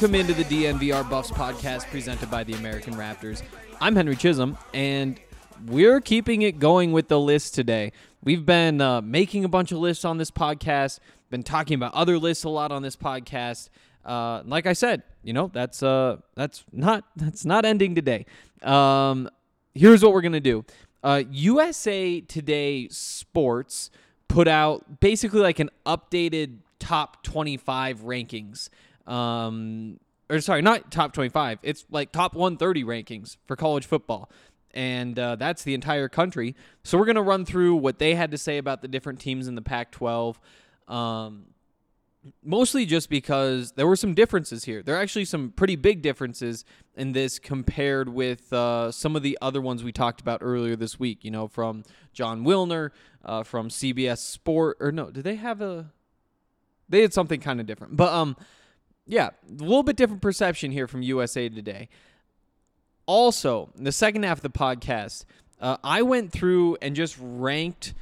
Welcome into the DNVR Buffs podcast presented by the American Raptors. I'm Henry Chisholm, and we're keeping it going with the list today. We've been uh, making a bunch of lists on this podcast, been talking about other lists a lot on this podcast. Uh, like I said, you know that's uh, that's not that's not ending today. Um, here's what we're gonna do. Uh, USA Today Sports put out basically like an updated top 25 rankings. Um, or sorry, not top 25. It's like top 130 rankings for college football. And uh, that's the entire country. So we're going to run through what they had to say about the different teams in the Pac 12. Um, mostly just because there were some differences here. There are actually some pretty big differences in this compared with uh, some of the other ones we talked about earlier this week. You know, from Jon Wilner, uh, from CBS Sport, or no, did they have a? They had something kind of different, but um, yeah, a little bit different perception here from USA Today. Also, the second half of the podcast, uh, I went through and just ranked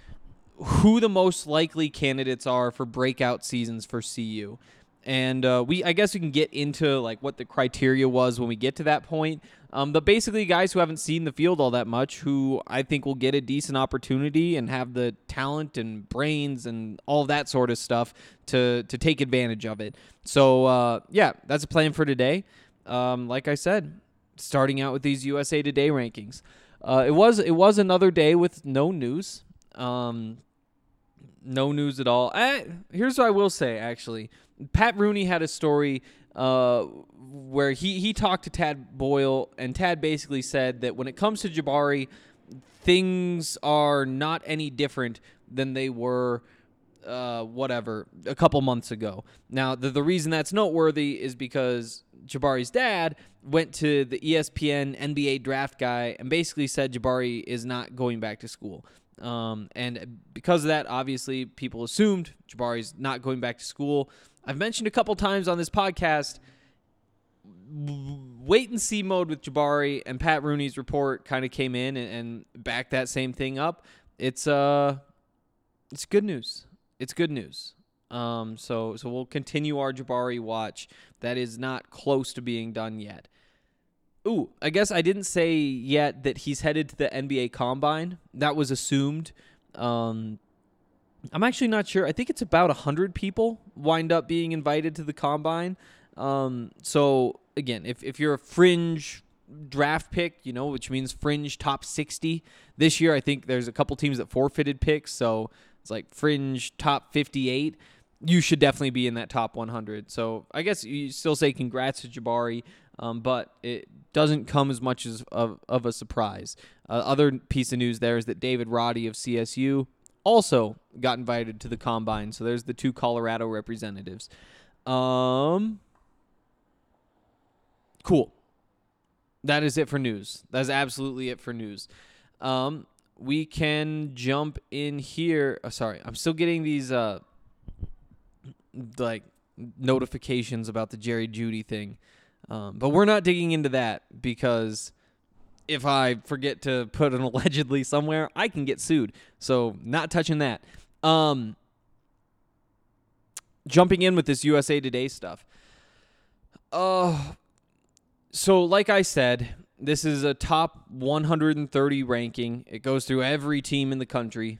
who the most likely candidates are for breakout seasons for CU. And uh, we, I guess, we can get into like what the criteria was when we get to that point. Um, but basically, guys who haven't seen the field all that much, who I think will get a decent opportunity and have the talent and brains and all that sort of stuff to to take advantage of it. So uh, yeah, that's a plan for today. Um, like I said, starting out with these USA Today rankings. Uh, it was it was another day with no news. Um, no news at all. Eh, here's what I will say actually. Pat Rooney had a story uh, where he, he talked to Tad Boyle, and Tad basically said that when it comes to Jabari, things are not any different than they were uh, whatever a couple months ago. Now, the, the reason that's noteworthy is because Jabari's dad went to the ESPN NBA draft guy and basically said Jabari is not going back to school. Um, and because of that, obviously, people assumed Jabari's not going back to school. I've mentioned a couple times on this podcast wait and see mode with Jabari and Pat Rooney's report kind of came in and, and backed that same thing up. It's uh it's good news. It's good news. Um so so we'll continue our Jabari watch. That is not close to being done yet. Ooh, I guess I didn't say yet that he's headed to the NBA Combine. That was assumed. Um, I'm actually not sure. I think it's about 100 people wind up being invited to the Combine. Um, so, again, if, if you're a fringe draft pick, you know, which means fringe top 60 this year, I think there's a couple teams that forfeited picks. So it's like fringe top 58 you should definitely be in that top 100. So I guess you still say congrats to Jabari. um, but it doesn't come as much as of, of a surprise. Uh, other piece of news there is that David Roddy of CSU also got invited to the combine. So there's the two Colorado representatives. Um, cool. That is it for news. That's absolutely it for news. Um, we can jump in here. Oh, sorry, I'm still getting these uh like notifications about the Jerry Jeudy thing. Um, but we're not digging into that because if I forget to put an allegedly somewhere, I can get sued. So not touching that. Um, jumping in with this USA Today stuff. Uh, so like I said, this is a top 130 ranking. It goes through every team in the country,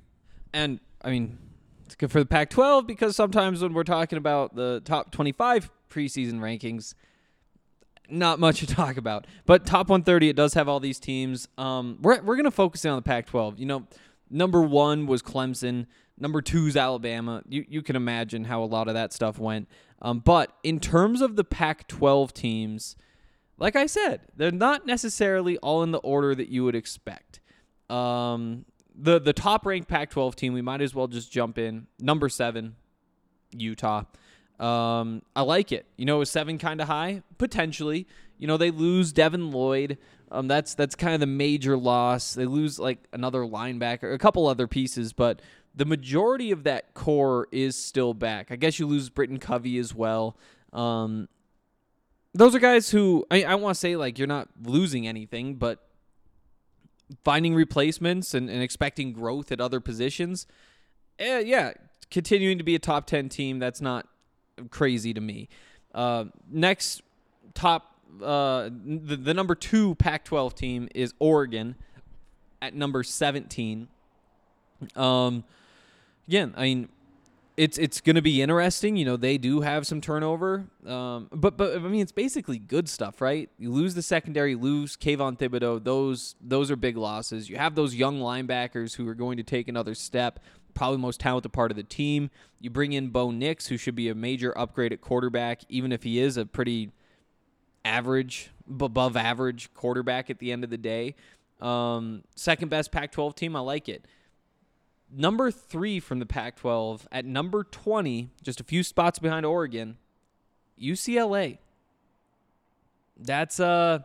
and I mean, it's good for the Pac-12 because sometimes when we're talking about the top 25 preseason rankings, not much to talk about. But top 130, it does have all these teams. Um, we're we're gonna focus in on the Pac-12. You know, number one was Clemson. Number two is Alabama. You you can imagine how a lot of that stuff went. Um, but in terms of the Pac-12 teams, like I said, they're not necessarily all in the order that you would expect. Um, the the top ranked Pac-12 team, we might as well just jump in. Number seven, Utah. Um, I like it. You know, is seven kind of high? Potentially. You know, they lose Devin Lloyd. Um, that's that's kind of the major loss. They lose like another linebacker, a couple other pieces, but the majority of that core is still back. I guess you lose Britton Covey as well. Um, those are guys who I, I want to say like you're not losing anything, but finding replacements and, and expecting growth at other positions. Eh, yeah, continuing to be a top 10 team, that's not crazy to me. Uh, next top, uh, the, the number two Pac 12 team is Oregon at number 17. Um, again, I mean, it's it's going to be interesting. You know, they do have some turnover, um, but but I mean, it's basically good stuff, right? You lose the secondary, lose Kayvon Thibodeaux. Those those are big losses. You have those young linebackers who are going to take another step. Probably most talented part of the team. You bring in Bo Nix, who should be a major upgrade at quarterback, even if he is a pretty average, above average quarterback at the end of the day. Um, second best Pac-12 team. I like it number three from the Pac 12 at number 20, just a few spots behind Oregon, UCLA. That's, uh,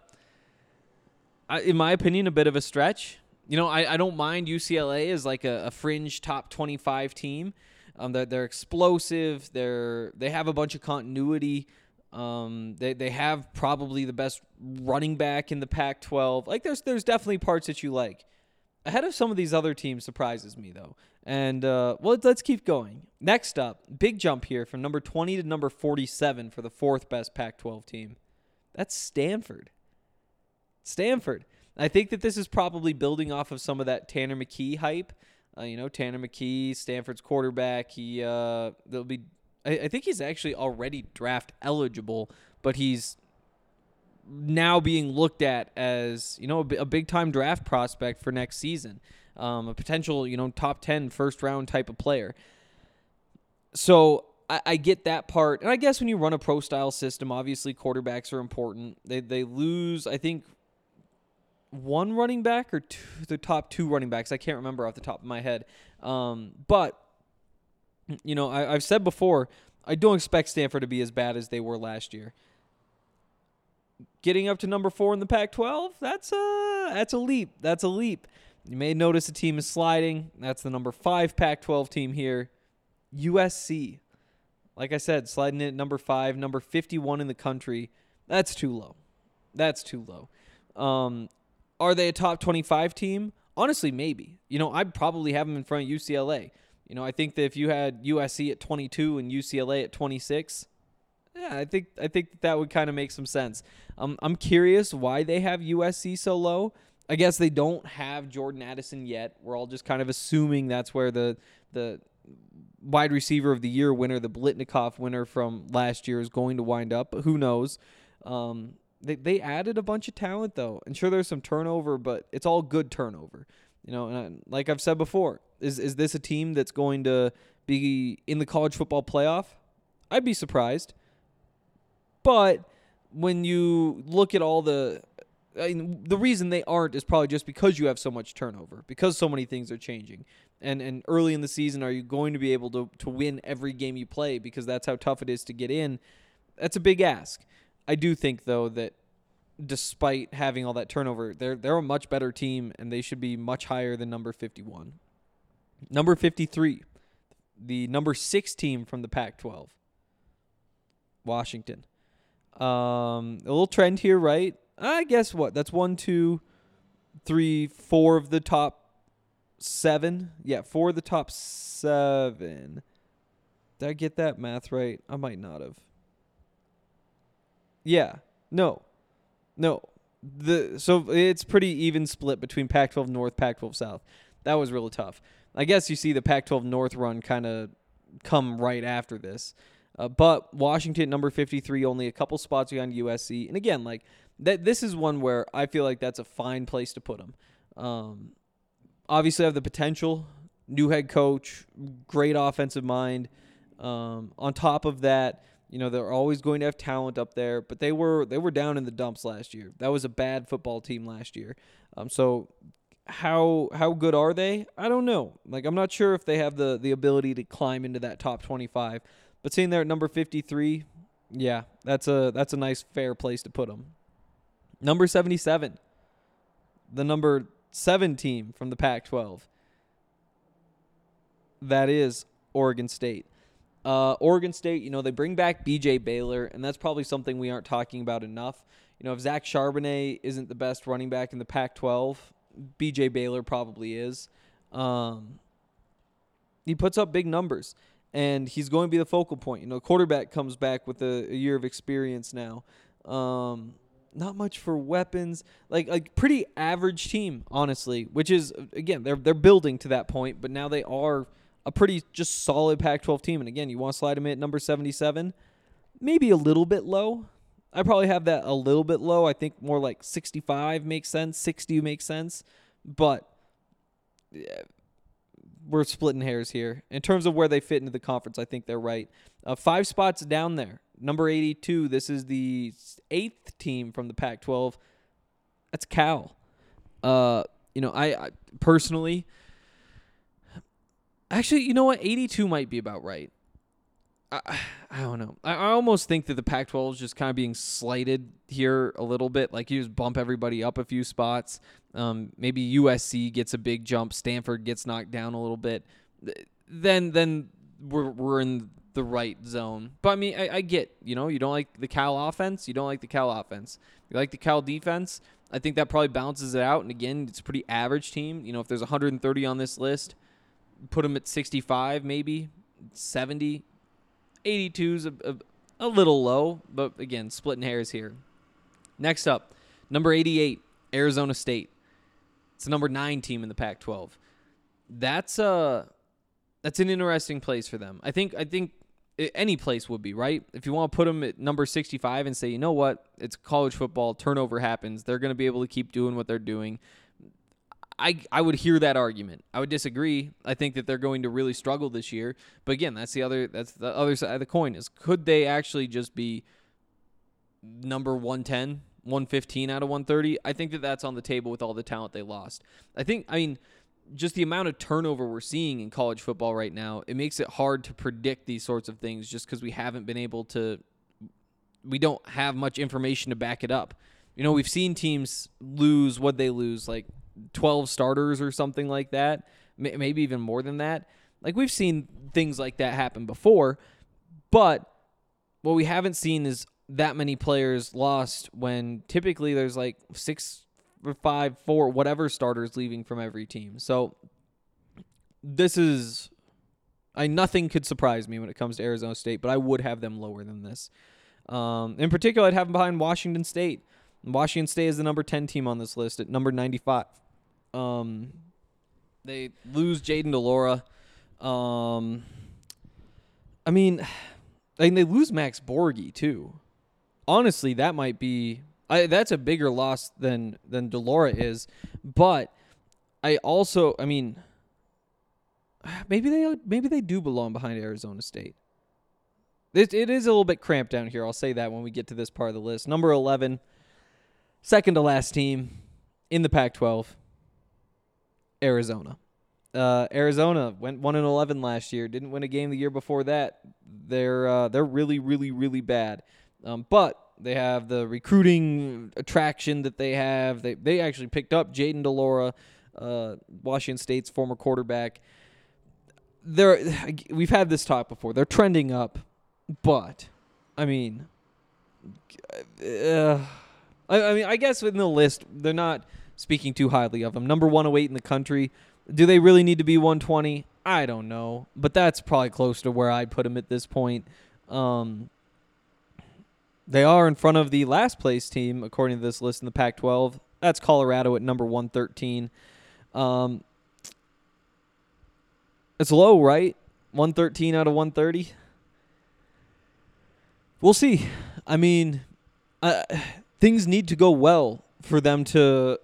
in my opinion, a bit of a stretch. You know, I, I don't mind UCLA as like a, a fringe top 25 team. Um, they're, they're explosive. They're they have a bunch of continuity. Um, they they have probably the best running back in the Pac-12. Like there's there's definitely parts that you like ahead of some of these other teams surprises me though. And uh, well, let's keep going. Next up, big jump here from number 20 to number 47 for the fourth best Pac-12 team. That's Stanford. Stanford. I think that this is probably building off of some of that Tanner McKee hype. Uh, you know, Tanner McKee, Stanford's quarterback. He uh, they'll be. I, I think he's actually already draft eligible, but he's now being looked at as you know a, big time draft prospect for next season, um, a potential you know top 10 first round type of player. So I, I, get that part, and I guess when you run a pro style system, obviously quarterbacks are important. They they lose, I think, one running back or two, the top two running backs. I can't remember off the top of my head, um, but you know I, I've said before. I don't expect Stanford to be as bad as they were last year getting up to number four in the Pac-12, that's a that's a leap. That's a leap. You may notice the team is sliding. That's the number five Pac-12 team here, USC. Like I said, sliding in at number five, number 51 in the country. That's too low. That's too low. Um, are they a top 25 team? Honestly, maybe. You know, I'd probably have them in front of UCLA. You know, I think that if you had USC at 22 and UCLA at 26, yeah, I think I think that would kind of make some sense. Um, I'm curious why they have USC so low. I guess they don't have Jordan Addison yet. We're all just kind of assuming that's where the the wide receiver of the year winner, the Biletnikoff winner from last year, is going to wind up. But who knows? Um, they they added a bunch of talent though, and sure there's some turnover, but it's all good turnover. You know, and I, like I've said before, is is this a team that's going to be in the college football playoff? I'd be surprised. But when you look at all the I mean, the reason they aren't is probably just because you have so much turnover, because so many things are changing. And and early in the season, are you going to be able to to win every game you play because that's how tough it is to get in? That's a big ask. I do think though that despite having all that turnover, they're they're a much better team and they should be much higher than number 51. Number 53, the number 6 team from the Pac-12. Washington. Um, a little trend here, right? I guess what? That's one, two, three, four of the top seven. Yeah, four of the top seven. Did I get that math right? I might not have. Yeah. No. No. The so it's pretty even split between Pac-12 North, Pac-12 South. That was really tough. I guess you see the Pac-12 North run kind of come right after this. Uh, but Washington number 53 only a couple spots behind USC. And again, like that this is one where I feel like that's a fine place to put them. Um, obviously have the potential, new head coach, great offensive mind. Um, on top of that, you know they're always going to have talent up there, but they were they were down in the dumps last year. That was a bad football team last year. Um, so how how good are they? I don't know. Like I'm not sure if they have the the ability to climb into that top 25. But seeing they're at number 53, yeah, that's a that's a nice fair place to put them. Number 77, the number 7 team from the Pac-12. That is Oregon State. Uh, Oregon State, you know, they bring back BJ Baylor, and that's probably something we aren't talking about enough. You know, if Zach Charbonnet isn't the best running back in the Pac 12, BJ Baylor probably is. Um, he puts up big numbers, and he's going to be the focal point. You know, quarterback comes back with a, a year of experience now. Um, not much for weapons, like like pretty average team, honestly. Which is again, they're they're building to that point, but now they are a pretty just solid Pac-12 team. And again, you want to slide in at number 77, maybe a little bit low. I probably have that a little bit low. I think more like 65 makes sense, 60 makes sense, but yeah, we're splitting hairs here. In terms of where they fit into the conference, I think they're right. Uh, five spots down there. Number 82, this is the eighth team from the Pac 12. That's Cal. Uh, you know, I, I personally, actually, you know what? 82 might be about right. I, I don't know. I, I almost think that the Pac 12 is just kind of being slighted here a little bit. Like you just bump everybody up a few spots. Um, maybe USC gets a big jump. Stanford gets knocked down a little bit. Then then we're we're in the right zone. But I mean, I, I get you know you don't like the Cal offense. You don't like the Cal offense. You like the Cal defense. I think that probably balances it out. And again, it's a pretty average team. You know, if there's 130 on this list, put them at 65, maybe 70. 82 is a, a, a little low, but again, splitting hairs here. Next up, number 88, Arizona State. It's the number nine team in the Pac-12. That's a that's an interesting place for them. I think I think any place would be right if you want to put them at number 65 and say, you know what, it's college football, turnover happens. They're going to be able to keep doing what they're doing. I, I would hear that argument. I would disagree. I think that they're going to really struggle this year. But again, that's the other that's the other side of the coin is could they actually just be number 110, 115 out of 130? I think that that's on the table with all the talent they lost. I think I mean just the amount of turnover we're seeing in college football right now, it makes it hard to predict these sorts of things just because we haven't been able to we don't have much information to back it up. You know, we've seen teams lose what they lose like 12 starters or something like that, maybe even more than that. Like we've seen things like that happen before, but what we haven't seen is that many players lost when typically there's like six or five, four, whatever starters leaving from every team. So this is I nothing could surprise me when it comes to Arizona State, but I would have them lower than this. Um, in particular, I'd have them behind Washington State. Washington State is the number 10 team on this list at number 95. Um, they lose Jayden de Laura. Um, I mean, I mean, they lose Max Borghi too. Honestly, that might be I, that's a bigger loss than than de Laura is. But I also, I mean, maybe they maybe they do belong behind Arizona State. It, it is a little bit cramped down here. I'll say that when we get to this part of the list. Number 11, second to last team in the Pac 12, Arizona. Uh, Arizona went 1 and 11 last year. Didn't win a game the year before that. They're uh, they're really really really bad. Um, but they have the recruiting attraction that they have. They they actually picked up Jayden de Laura, uh, Washington State's former quarterback. They're we've had this talk before. They're trending up, but I mean, I, I mean, I guess in the list they're not speaking too highly of them. Number 108 in the country. Do they really need to be 120? I don't know, but that's probably close to where I'd put them at this point. Um, they are in front of the last place team according to this list in the Pac-12. That's Colorado at number 113. Um, it's low, right? 113 out of 130. We'll see. I mean, uh, things need to go well for them to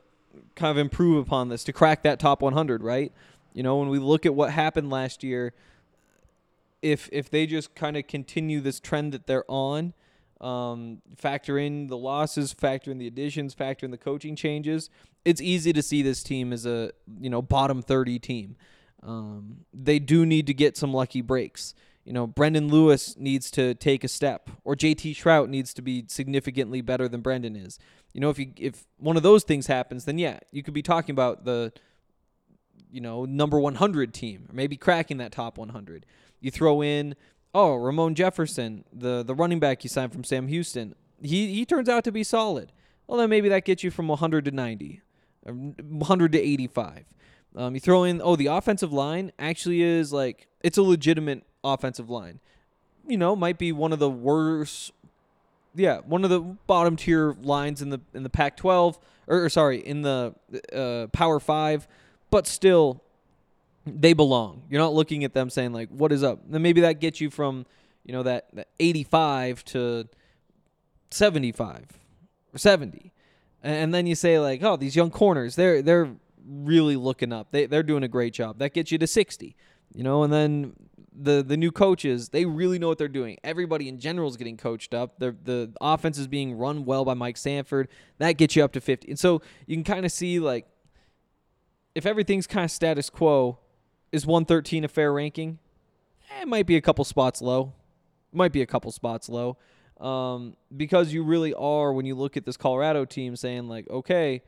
kind of improve upon this to crack that top 100, right? You know, when we look at what happened last year, if if they just kind of continue this trend that they're on, um, factor in the losses, factor in the additions, factor in the coaching changes, it's easy to see this team as a you know bottom 30 team. Um, they do need to get some lucky breaks. You know, Brendon Lewis needs to take a step, or JT Shrout needs to be significantly better than Brendon is. You know, if you if one of those things happens, then yeah, you could be talking about the you know number 100 team, or maybe cracking that top 100. You throw in oh Ramon Jefferson, the the running back you signed from Sam Houston. He he turns out to be solid. Well, then maybe that gets you from 100 to 90, or 100 to 85. Um, you throw in oh the offensive line actually is like it's a legitimate offensive line. You know, might be one of the worst yeah, one of the bottom tier lines in the in the Pac-12 or, or sorry, in the uh, Power 5, but still they belong. You're not looking at them saying like what is up. Then maybe that gets you from, you know, that, that 85 to 75 or 70. And then you say like, "Oh, these young corners, they're they're really looking up. They they're doing a great job." That gets you to 60. You know, and then the the new coaches, they really know what they're doing. Everybody in general is getting coached up. The the offense is being run well by Mike Sanford. That gets you up to 50. And so you can kind of see like if everything's kind of status quo, is 113 a fair ranking? Eh, it might be a couple spots low. Might be a couple spots low. Um, because you really are when you look at this Colorado team saying like, okay,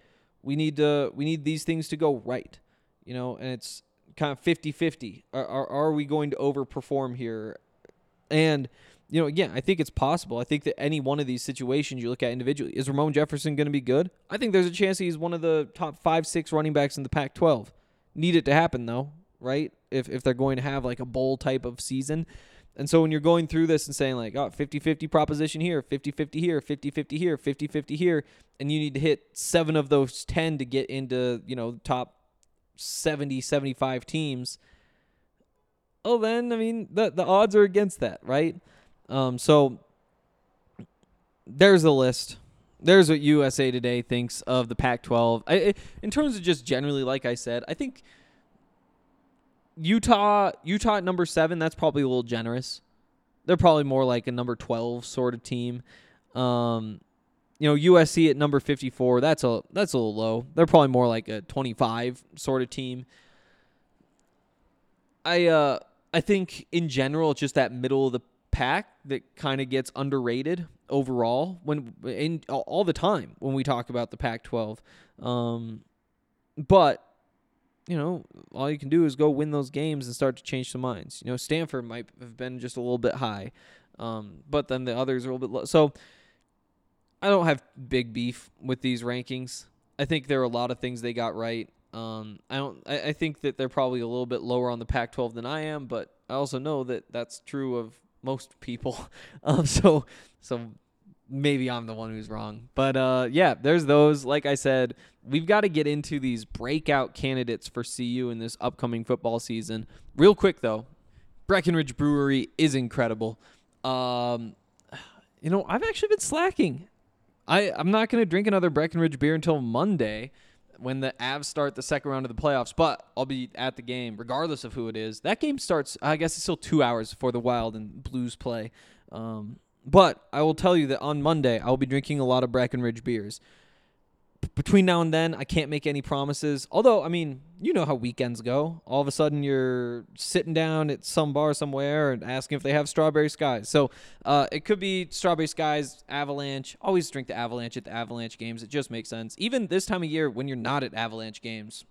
we need to we need these things to go right. You know, and it's kind of 50-50. Are, are, are we going to overperform here? And you know, again, I think it's possible. I think that any one of these situations you look at individually, is Ramon Jefferson going to be good? I think there's a chance he's one of the top five, six running backs in the Pac-12. Need it to happen though, right? If if they're going to have like a bowl type of season. And so when you're going through this and saying like, oh, 50-50 proposition here, 50-50 here, 50-50 here, 50-50 here, and you need to hit 7 of those 10 to get into, you know, top 70, 75 teams, oh, then, I mean, the, the odds are against that, right? Um, so there's a list. There's what USA Today thinks of the Pac-12. I, I, in terms of just generally, like I said, I think Utah, Utah at number seven, that's probably a little generous. They're probably more like a number 12 sort of team. Um, you know, USC at number 54, that's a that's a little low. They're probably more like a 25 sort of team. I uh I think in general it's just that middle of the pack that kind of gets underrated overall when in all the time when we talk about the Pac-12. Um, but you know, all you can do is go win those games and start to change some minds. You know, Stanford might have been just a little bit high, um, but then the others are a little bit low. So I don't have big beef with these rankings. I think there are a lot of things they got right. Um, I don't. I, I think that they're probably a little bit lower on the Pac-12 than I am, but I also know that that's true of most people. um, so so maybe I'm the one who's wrong. But uh, yeah, there's those. Like I said, we've got to get into these breakout candidates for CU in this upcoming football season. Real quick though, Breckenridge Brewery is incredible. Um, you know, I've actually been slacking. I I'm not gonna drink another Breckenridge beer until Monday. When the Avs start the second round of the playoffs, but I'll be at the game regardless of who it is. That game starts, I guess, it's still two hours before the Wild and Blues play. Um, but I will tell you that on Monday I will be drinking a lot of Breckenridge beers. Between now and then, I can't make any promises. Although, I mean, you know how weekends go. All of a sudden, you're sitting down at some bar somewhere and asking if they have strawberry skies. So uh, it could be strawberry skies, Avalanche. Always drink the Avalanche at the Avalanche games. It just makes sense. Even this time of year, when you're not at Avalanche games,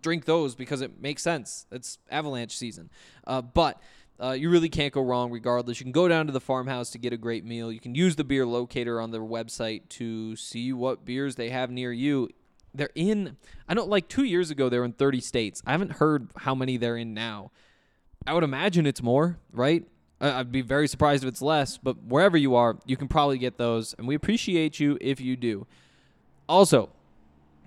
drink those because it makes sense. It's Avalanche season. Uh, but uh, you really can't go wrong regardless. You can go down to the farmhouse to get a great meal. You can use the beer locator on their website to see what beers they have near you. They're in, I don't like two years ago, they were in 30 states. I haven't heard how many they're in now. I would imagine it's more, right? I'd be very surprised if it's less, but wherever you are, you can probably get those. And we appreciate you if you do. Also,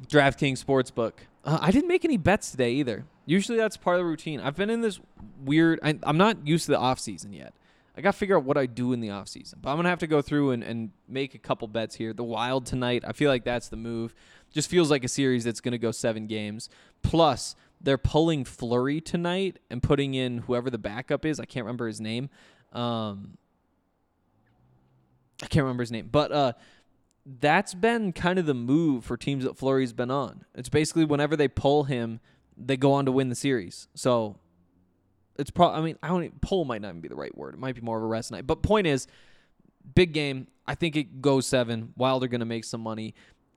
DraftKings Sportsbook. Uh, I didn't make any bets today either. Usually that's part of the routine. I've been in this weird. I, I'm not used to the off season yet. I got to figure out what I do in the off season. But I'm gonna have to go through and, and make a couple bets here. The Wild tonight. I feel like that's the move. Just feels like a series that's gonna go seven games. Plus, they're pulling Fleury tonight and putting in whoever the backup is. I can't remember his name. Um, I can't remember his name, but uh, that's been kind of the move for teams that Fleury's been on. It's basically whenever they pull him, they go on to win the series. So it's probably. I mean, I don't. Even, pull might not even be the right word. It might be more of a rest night. But point is, big game. I think it goes seven. Wild are going to make some money,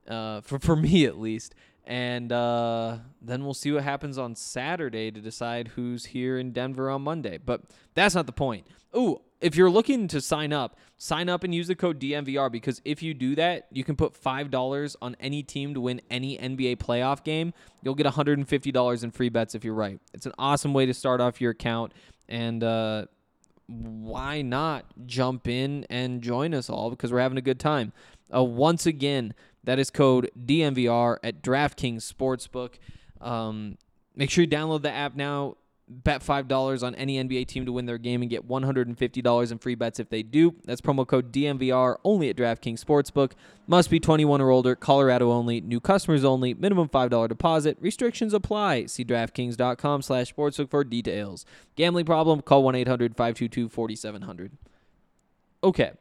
uh, for for me at least. And uh, then we'll see what happens on Saturday to decide who's here in Denver on Monday. But that's not the point. Ooh, if you're looking to sign up, sign up and use the code DNVR because if you do that, you can put $5 on any team to win any NBA playoff game. You'll get $150 in free bets if you're right. It's an awesome way to start off your account. And, uh, why not jump in and join us all because we're having a good time. Uh, once again, that is code DNVR at DraftKings Sportsbook. Um, make sure you download the app now. Bet $5 on any NBA team to win their game and get $150 in free bets if they do. That's promo code DNVR only at DraftKings Sportsbook. Must be 21 or older, Colorado only, new customers only, minimum $5 deposit. Restrictions apply. See DraftKings.com slash sportsbook for details. Gambling problem? Call 1-800-522-4700. Okay.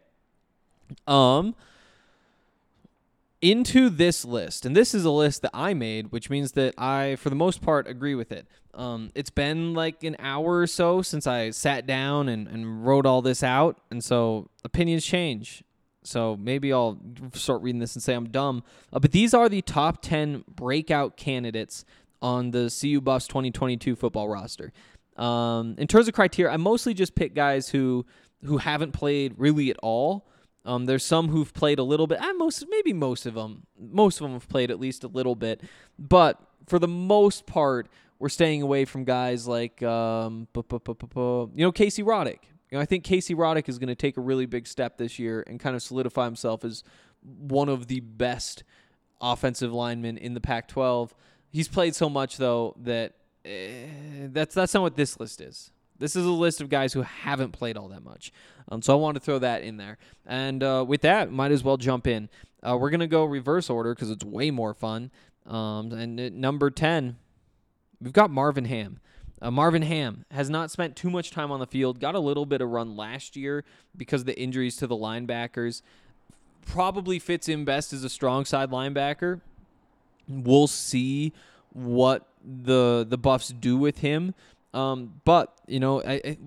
Um into this list, and this is a list that I made, which means that I, for the most part, agree with it. Um, it's been like an hour or so since I sat down and, and wrote all this out, and so opinions change. So maybe I'll start reading this and say I'm dumb. Uh, but these are the top 10 breakout candidates on the CU Buffs 2022 football roster. Um, in terms of criteria, I mostly just pick guys who who haven't played really at all. Um, there's some who've played a little bit. Uh, most, maybe most of them, most of them have played at least a little bit. But for the most part, we're staying away from guys like, um, bu- bu- bu- you know, Casey Roddick. You know, I think Casey Roddick is going to take a really big step this year and kind of solidify himself as one of the best offensive linemen in the Pac-12. He's played so much though that eh, that's that's not what this list is. This is a list of guys who haven't played all that much. Um, so I want to throw that in there. And uh, with that, might as well jump in. Uh, we're going to go reverse order because it's way more fun. Um, and at number 10, we've got Marvin Ham. Uh, Marvin Ham has not spent too much time on the field, got a little bit of run last year because of the injuries to the linebackers. Probably fits in best as a strong side linebacker. We'll see what the the Buffs do with him. Um, but you know, I, I,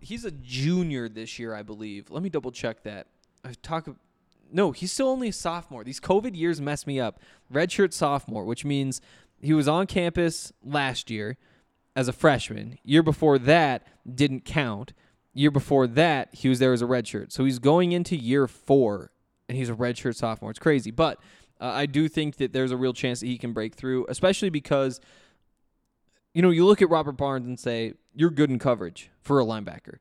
he's a junior this year, I believe. Let me double check that. I talk. No, he's still only a sophomore. These COVID years mess me up. Redshirt sophomore, which means he was on campus last year as a freshman. Year before that didn't count. Year before that, he was there as a redshirt. So he's going into year four, and he's a redshirt sophomore. It's crazy, but uh, I do think that there's a real chance that he can break through, especially because you know, you look at Robert Barnes and say, you're good in coverage for a linebacker.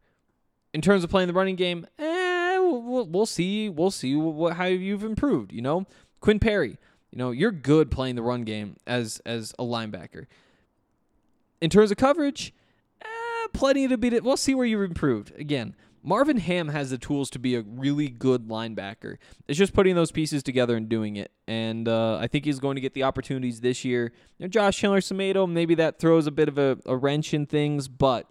In terms of playing the running game, eh, we'll, we'll see. We'll see what, how you've improved. You know, Quinn Perry, you know, you're good playing the run game as as a linebacker. In terms of coverage, eh, plenty to beat it. We'll see where you've improved. Again, Marvin Ham has the tools to be a really good linebacker. It's just putting those pieces together and doing it. And uh, I think he's going to get the opportunities this year. You know, Josh Chandler-Semedo, maybe that throws a bit of a, a, wrench in things, but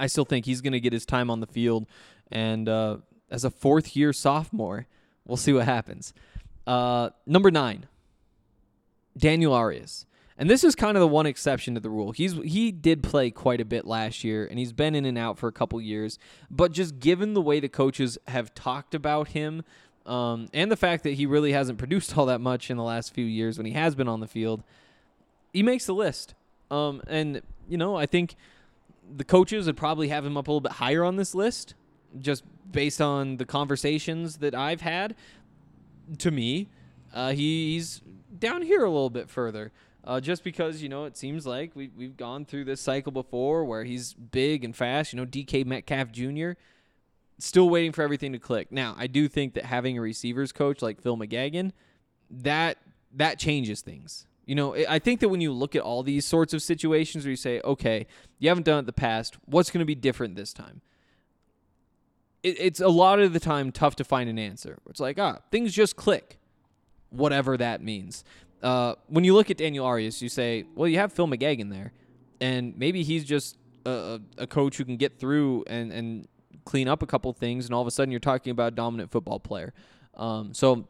I still think he's going to get his time on the field. And uh, as a fourth year sophomore. We'll see what happens. Uh, number nine, Daniel Arias. And this is kind of the one exception to the rule. He's he did play quite a bit last year, and he's been in and out for a couple years. But just given the way the coaches have talked about him, um, and the fact that he really hasn't produced all that much in the last few years when he has been on the field, he makes the list. Um, and you know, I think the coaches would probably have him up a little bit higher on this list, just based on the conversations that I've had. To me, uh, he's down here a little bit further. Uh, just because you know it seems like we we've gone through this cycle before where he's big and fast. You know, DK Metcalf Jr. Still waiting for everything to click. Now, I do think that having a receivers coach like Phil McGeoghan, that that changes things. You know, I think that when you look at all these sorts of situations where you say, okay, you haven't done it the past, what's going to be different this time? It, it's a lot of the time tough to find an answer. It's like, ah, things just click, whatever that means. Uh, when you look at Daniel Arias, you say, well, you have Phil McGeoghan there, and maybe he's just a, a coach who can get through and, and clean up a couple things, and all of a sudden you're talking about a dominant football player. Um, so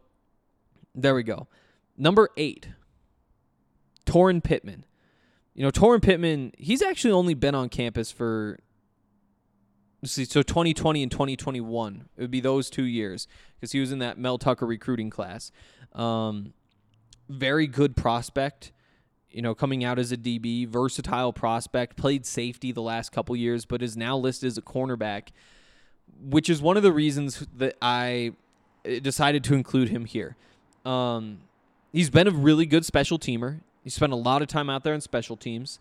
there we go. Number eight, Toren Pittman. You know, Toren Pittman, he's actually only been on campus for see, so 2020 and 2021. It would be those two years because he was in that Mel Tucker recruiting class. Um, very good prospect, you know, coming out as a DB, versatile prospect, played safety the last couple years, but is now listed as a cornerback, which is one of the reasons that I uh, decided to include him here. Um, he's been a really good special teamer. He spent a lot of time out there on special teams,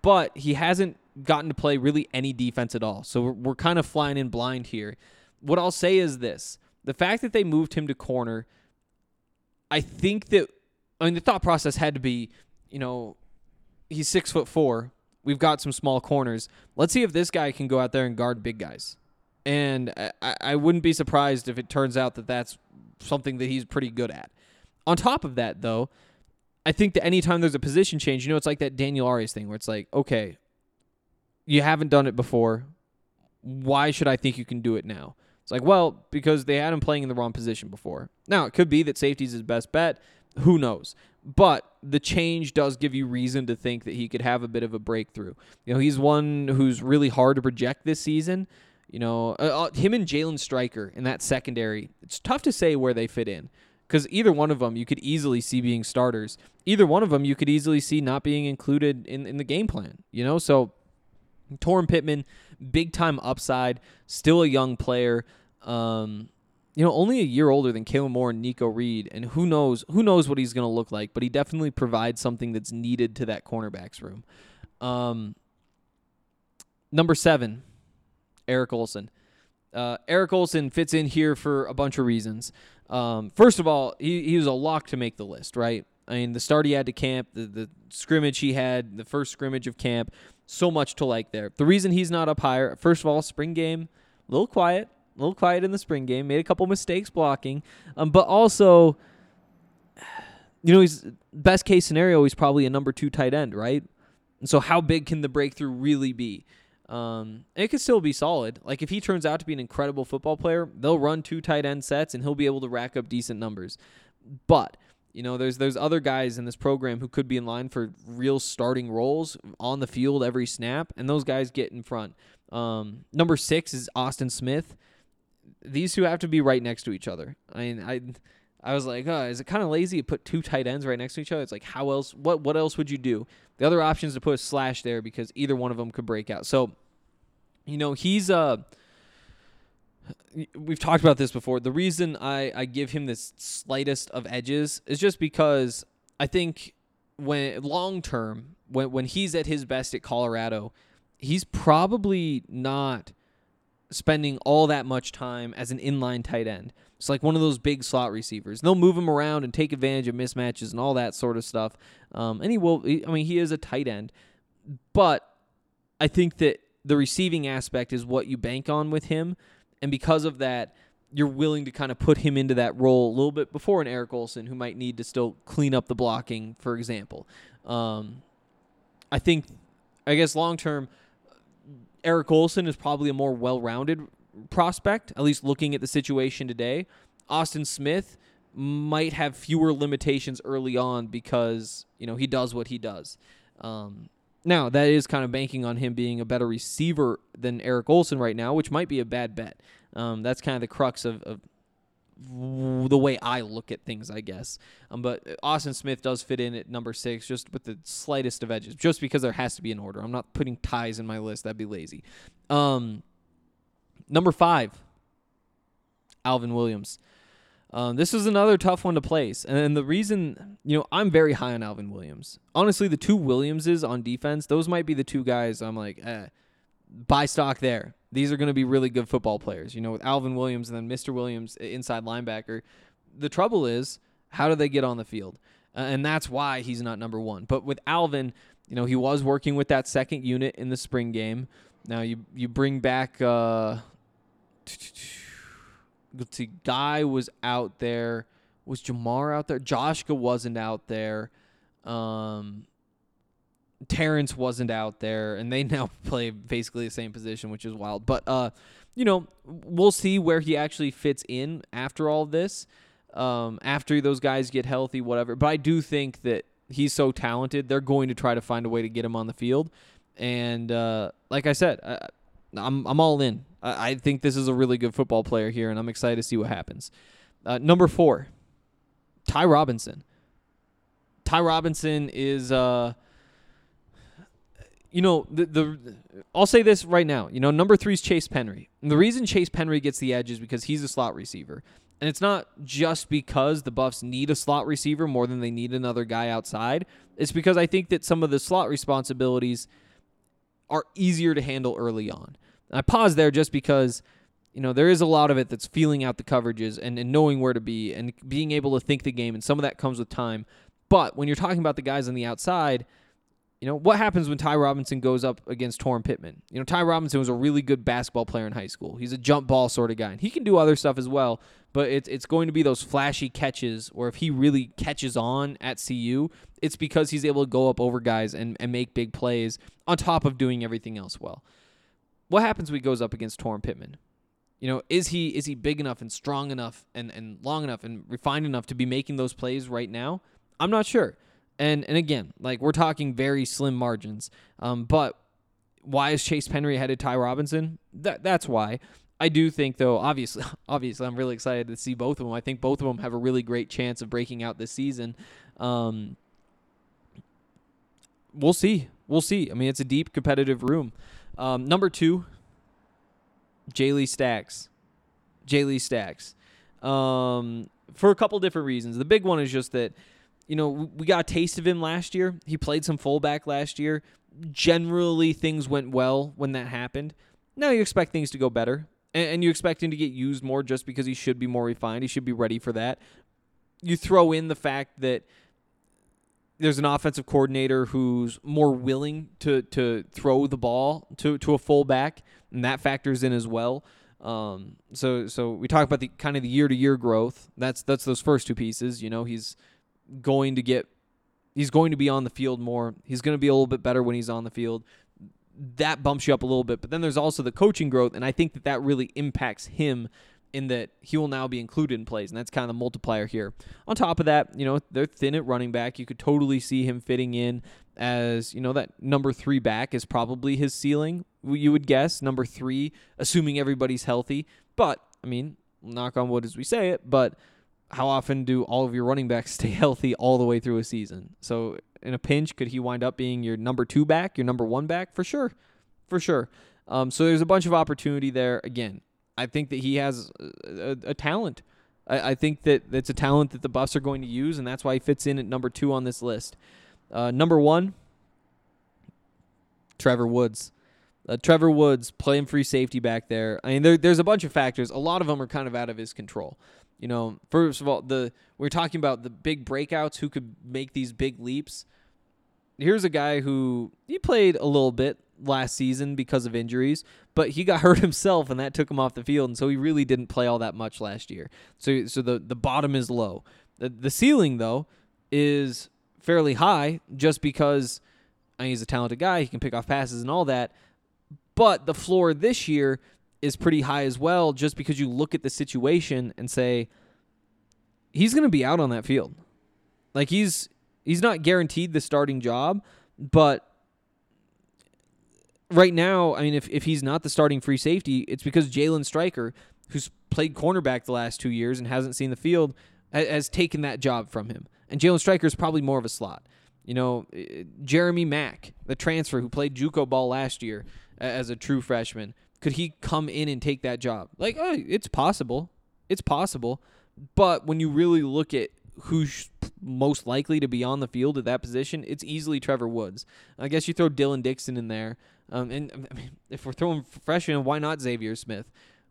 but he hasn't gotten to play really any defense at all. So we're, we're kind of flying in blind here. What I'll say is this the fact that they moved him to corner, I think that, I mean, the thought process had to be, you know, he's six foot four. We've got some small corners. Let's see if this guy can go out there and guard big guys. And I, I wouldn't be surprised if it turns out that that's something that he's pretty good at. On top of that, though, I think that anytime there's a position change, you know, it's like that Daniel Arias thing where it's like, okay, you haven't done it before. Why should I think you can do it now? It's like, well, because they had him playing in the wrong position before. Now, it could be that safety's his best bet. Who knows? But the change does give you reason to think that he could have a bit of a breakthrough. You know, he's one who's really hard to project this season. You know, uh, uh him and Jalen Stryker in that secondary, it's tough to say where they fit in because either one of them you could easily see being starters. Either one of them you could easily see not being included in, in the game plan, you know? So, Toren Pittman, big time upside, still a young player. Um, you know, only a year older than Kalen Moore and Nikko Reed, and who knows who knows what he's going to look like, but he definitely provides something that's needed to that cornerbacks room. Um, number seven, Eric Olson. Uh, Eric Olson fits in here for a bunch of reasons. Um, first of all, he, he was a lock to make the list, right? I mean, the start he had to camp, the, the scrimmage he had, the first scrimmage of camp, so much to like there. The reason he's not up higher, first of all, spring game, a little quiet, a little quiet in the spring game, made a couple mistakes blocking, um, but also, you know, he's best case scenario, he's probably a number two tight end, right? And so, how big can the breakthrough really be? Um, it could still be solid. Like if he turns out to be an incredible football player, they'll run two tight end sets and he'll be able to rack up decent numbers. But you know, there's there's other guys in this program who could be in line for real starting roles on the field every snap, and those guys get in front. Um, number six is Austin Smith. These two have to be right next to each other. I mean, I I was like, oh, is it kind of lazy to put two tight ends right next to each other? It's like, how else? What what else would you do? The other option is to put a slash there because either one of them could break out. So, you know, he's uh we've talked about this before. The reason I, I give him this slightest of edges is just because I think when long term, when when he's at his best at Colorado, he's probably not spending all that much time as an inline tight end. It's like one of those big slot receivers. They'll move him around and take advantage of mismatches and all that sort of stuff. Um, and he will. I mean, he is a tight end, but I think that the receiving aspect is what you bank on with him. And because of that, you're willing to kind of put him into that role a little bit before an Eric Olson who might need to still clean up the blocking, for example. Um, I think, I guess long term, Eric Olson is probably a more well rounded prospect, at least looking at the situation today. Austin Smith might have fewer limitations early on because you know he does what he does. Um, now that is kind of banking on him being a better receiver than Eric Olson right now, which might be a bad bet. Um, that's kind of the crux of, of the way I look at things, I guess. Um, but Austin Smith does fit in at number six, just with the slightest of edges, just because there has to be an order. I'm not putting ties in my list; that'd be lazy. Um, number five, Alvin Williams. Um, this is another tough one to place, and the reason, you know, I'm very high on Alvin Williams. Honestly, the two Williamses on defense, those might be the two guys I'm like, eh, buy stock there. These are going to be really good football players. You know, with Alvin Williams and then Mister Williams, inside linebacker. The trouble is, how do they get on the field? Uh, and that's why he's not number one. But with Alvin, you know, he was working with that second unit in the spring game. Now you you bring back. Uh, let's see, Guy was out there. Was Jamar out there? Joshka wasn't out there. Um, Terrence wasn't out there, and they now play basically the same position, which is wild. But uh, you know, we'll see where he actually fits in after all this. Um, after those guys get healthy, whatever. But I do think that he's so talented, they're going to try to find a way to get him on the field. And uh, like I said, I, I'm I'm all in. I, I think this is a really good football player here, and I'm excited to see what happens. Uh, number four, Ty Robinson. Ty Robinson is uh you know the the I'll say this right now. You know, number three is Chase Penry. And the reason Chase Penry gets the edge is because he's a slot receiver. And it's not just because the Buffs need a slot receiver more than they need another guy outside. It's because I think that some of the slot responsibilities are easier to handle early on. And I pause there just because you know there is a lot of it that's feeling out the coverages and, and knowing where to be and being able to think the game and some of that comes with time but when you're talking about the guys on the outside you know what happens when ty robinson goes up against toren pittman you know ty robinson was a really good basketball player in high school he's a jump ball sort of guy and he can do other stuff as well but it's, it's going to be those flashy catches or if he really catches on at cu it's because he's able to go up over guys and, and make big plays on top of doing everything else well what happens when he goes up against toren pittman you know, is he is he big enough and strong enough and, and long enough and refined enough to be making those plays right now? I'm not sure. And and again, like we're talking very slim margins. Um, but why is Chase Penry ahead of Ty Robinson? That that's why. I do think though, obviously obviously I'm really excited to see both of them. I think both of them have a really great chance of breaking out this season. Um, we'll see. We'll see. I mean, it's a deep competitive room. Um, number two, Jayle Stacks. Jayle Stacks. Um, for a couple different reasons. The big one is just that, you know, we got a taste of him last year. He played some fullback last year. Generally, things went well when that happened. Now you expect things to go better, and, you expect him to get used more just because he should be more refined. He should be ready for that. You throw in the fact that there's an offensive coordinator who's more willing to to throw the ball to to a fullback, and that factors in as well. Um, so so we talk about the kind of the year to year growth. That's that's those first two pieces. You know, he's going to get he's going to be on the field more. He's going to be a little bit better when he's on the field. That bumps you up a little bit. But then there's also the coaching growth, and I think that that really impacts him in that he will now be included in plays, and that's kind of the multiplier here. On top of that, you know, they're thin at running back. You could totally see him fitting in as, you know, that number three back is probably his ceiling, you would guess. Number three, assuming everybody's healthy. But, I mean, knock on wood as we say it, but how often do all of your running backs stay healthy all the way through a season? So, in a pinch, could he wind up being your number two back, your number one back? For sure. For sure. Um, so, there's a bunch of opportunity there. Again, I think that he has a, a, a talent. I, I, think that it's a talent that the Buffs are going to use, and that's why he fits in at number two on this list. Uh, number one, Trevor Woods. Uh, Trevor Woods playing free safety back there. I mean, there, there's a bunch of factors. A lot of them are kind of out of his control. You know, first of all, the we're talking about the big breakouts who could make these big leaps. Here's a guy who he played a little bit last season because of injuries, but he got hurt himself and that took him off the field, and so he really didn't play all that much last year. So so the the bottom is low. The, the ceiling though is fairly high just because I mean, he's a talented guy, he can pick off passes and all that. But the floor this year is pretty high as well, just because you look at the situation and say he's going to be out on that field. Like he's he's not guaranteed the starting job, but right now, I mean, if, if he's not the starting free safety, it's because Jalen Stryker, who's played cornerback the last two years and hasn't seen the field, ha- has taken that job from him. And Jalen Stryker is probably more of a slot. You know, eh, Jeremy Mack, the transfer who played JUCO ball last year as a true freshman, could he come in and take that job? Like, oh, it's possible. It's possible. But when you really look at who's most likely to be on the field at that position, it's easily Trevor Woods. I guess you throw Dylan Dixon in there. Um, and I mean, if we're throwing freshmen, why not Xavier Smith?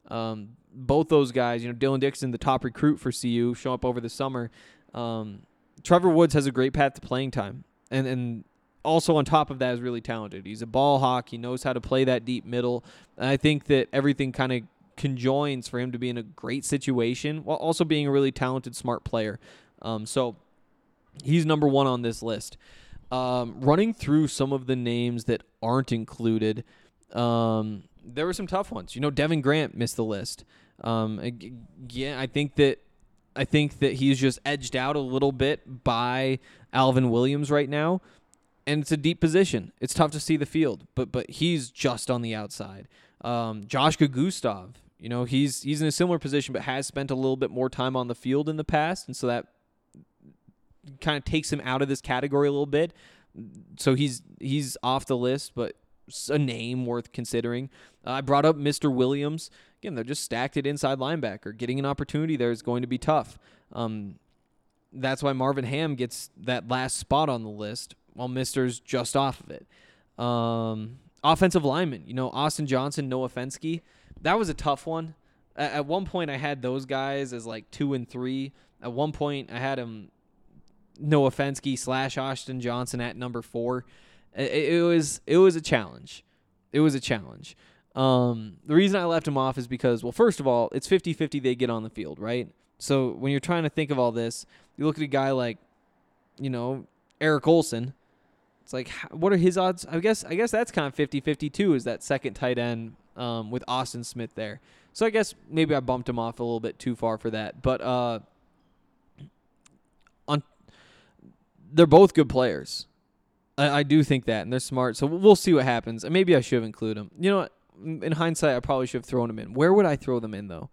Um, both those guys, you know, Dylan Dixon, the top recruit for CU, show up over the summer. Um, Trevor Woods has a great path to playing time, and and also on top of that is really talented. He's a ball hawk. He knows how to play that deep middle. And I think that everything kind of conjoins for him to be in a great situation while also being a really talented, smart player. Um, so he's number one on this list. Um, running through some of the names that aren't included, um, there were some tough ones. You know, Devin Grant missed the list. Um, yeah, I think that I think that he's just edged out a little bit by Alvin Williams right now, and it's a deep position. It's tough to see the field, but but he's just on the outside. Um, Joshka Gustav, you know, he's he's in a similar position, but has spent a little bit more time on the field in the past, and so that kind of takes him out of this category a little bit. So he's he's off the list, but a name worth considering. Uh, I brought up Mister Williams. Again, they're just stacked at inside linebacker. Getting an opportunity there is going to be tough. Um, that's why Marvin Ham gets that last spot on the list, while Mister's just off of it. Um, offensive lineman, you know, Austin Johnson, Noah Fenske. That was a tough one. At, at one point, I had those guys as like two and three. At one point, I had him Noah Fenske slash Austin Johnson at number four. It, it was it was a challenge. It was a challenge. Um, the reason I left him off is because, well, first of all, it's 50-50 they get on the field, right? So when you're trying to think of all this, you look at a guy like, you know, Eric Olson. It's like, what are his odds? I guess I guess that's kind of 50-50 too. Is that second tight end um, with Austin Smith there? So I guess maybe I bumped him off a little bit too far for that. But uh, on they're both good players. I, I do think that, and they're smart. So we'll see what happens. And maybe I should have included them. You know what? In hindsight, I probably should have thrown them in. Where would I throw them in though?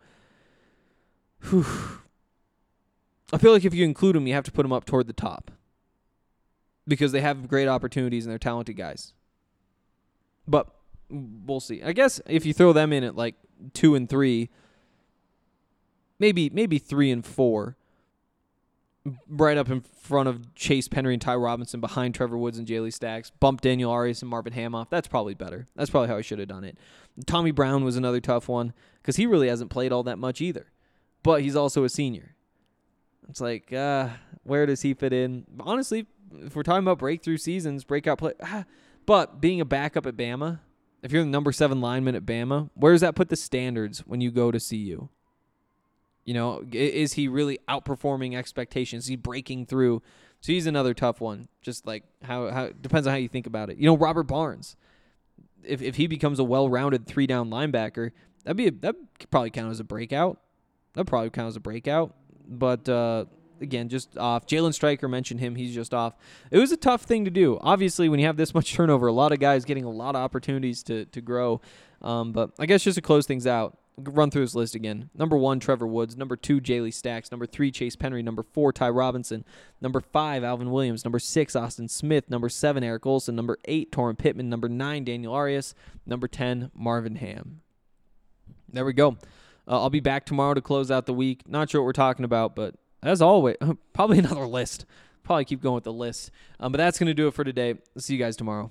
Whew. I feel like if you include them, you have to put them up toward the top because they have great opportunities and they're talented guys. But we'll see. I guess if you throw them in at like two and three, maybe maybe three and four, right up in front of Chase Penry and Ty Robinson, behind Trevor Woods and Jayle Stacks, bump Daniel Arias and Marvin Ham off. That's probably better. That's probably how I should have done it. Tommy Brown was another tough one because he really hasn't played all that much either, but he's also a senior. It's like, uh, where does he fit in? Honestly, if we're talking about breakthrough seasons, breakout play, ah, but being a backup at Bama, if you're the number seven lineman at Bama, where does that put the standards when you go to CU? You know, is he really outperforming expectations? Is he breaking through? So he's another tough one. Just like how how depends on how you think about it. You know, Robert Barnes. If if he becomes a well-rounded three-down linebacker, that'd be that probably count as a breakout. That probably count as a breakout. But uh, again, just off. Jalen Stryker mentioned him. He's just off. It was a tough thing to do. Obviously, when you have this much turnover, a lot of guys getting a lot of opportunities to to grow. Um, but I guess just to close things out, run through this list again. Number one, Trevor Woods. Number two, Jayle Stacks. Number three, Chase Penry. Number four, Ty Robinson. Number five, Alvin Williams. Number six, Austin Smith. Number seven, Eric Olson. Number eight, Toren Pittman. Number nine, Daniel Arias. Number ten, Marvin Ham. There we go. Uh, I'll be back tomorrow to close out the week. Not sure what we're talking about, but as always, probably another list. Probably keep going with the list. Um, but that's going to do it for today. See you guys tomorrow.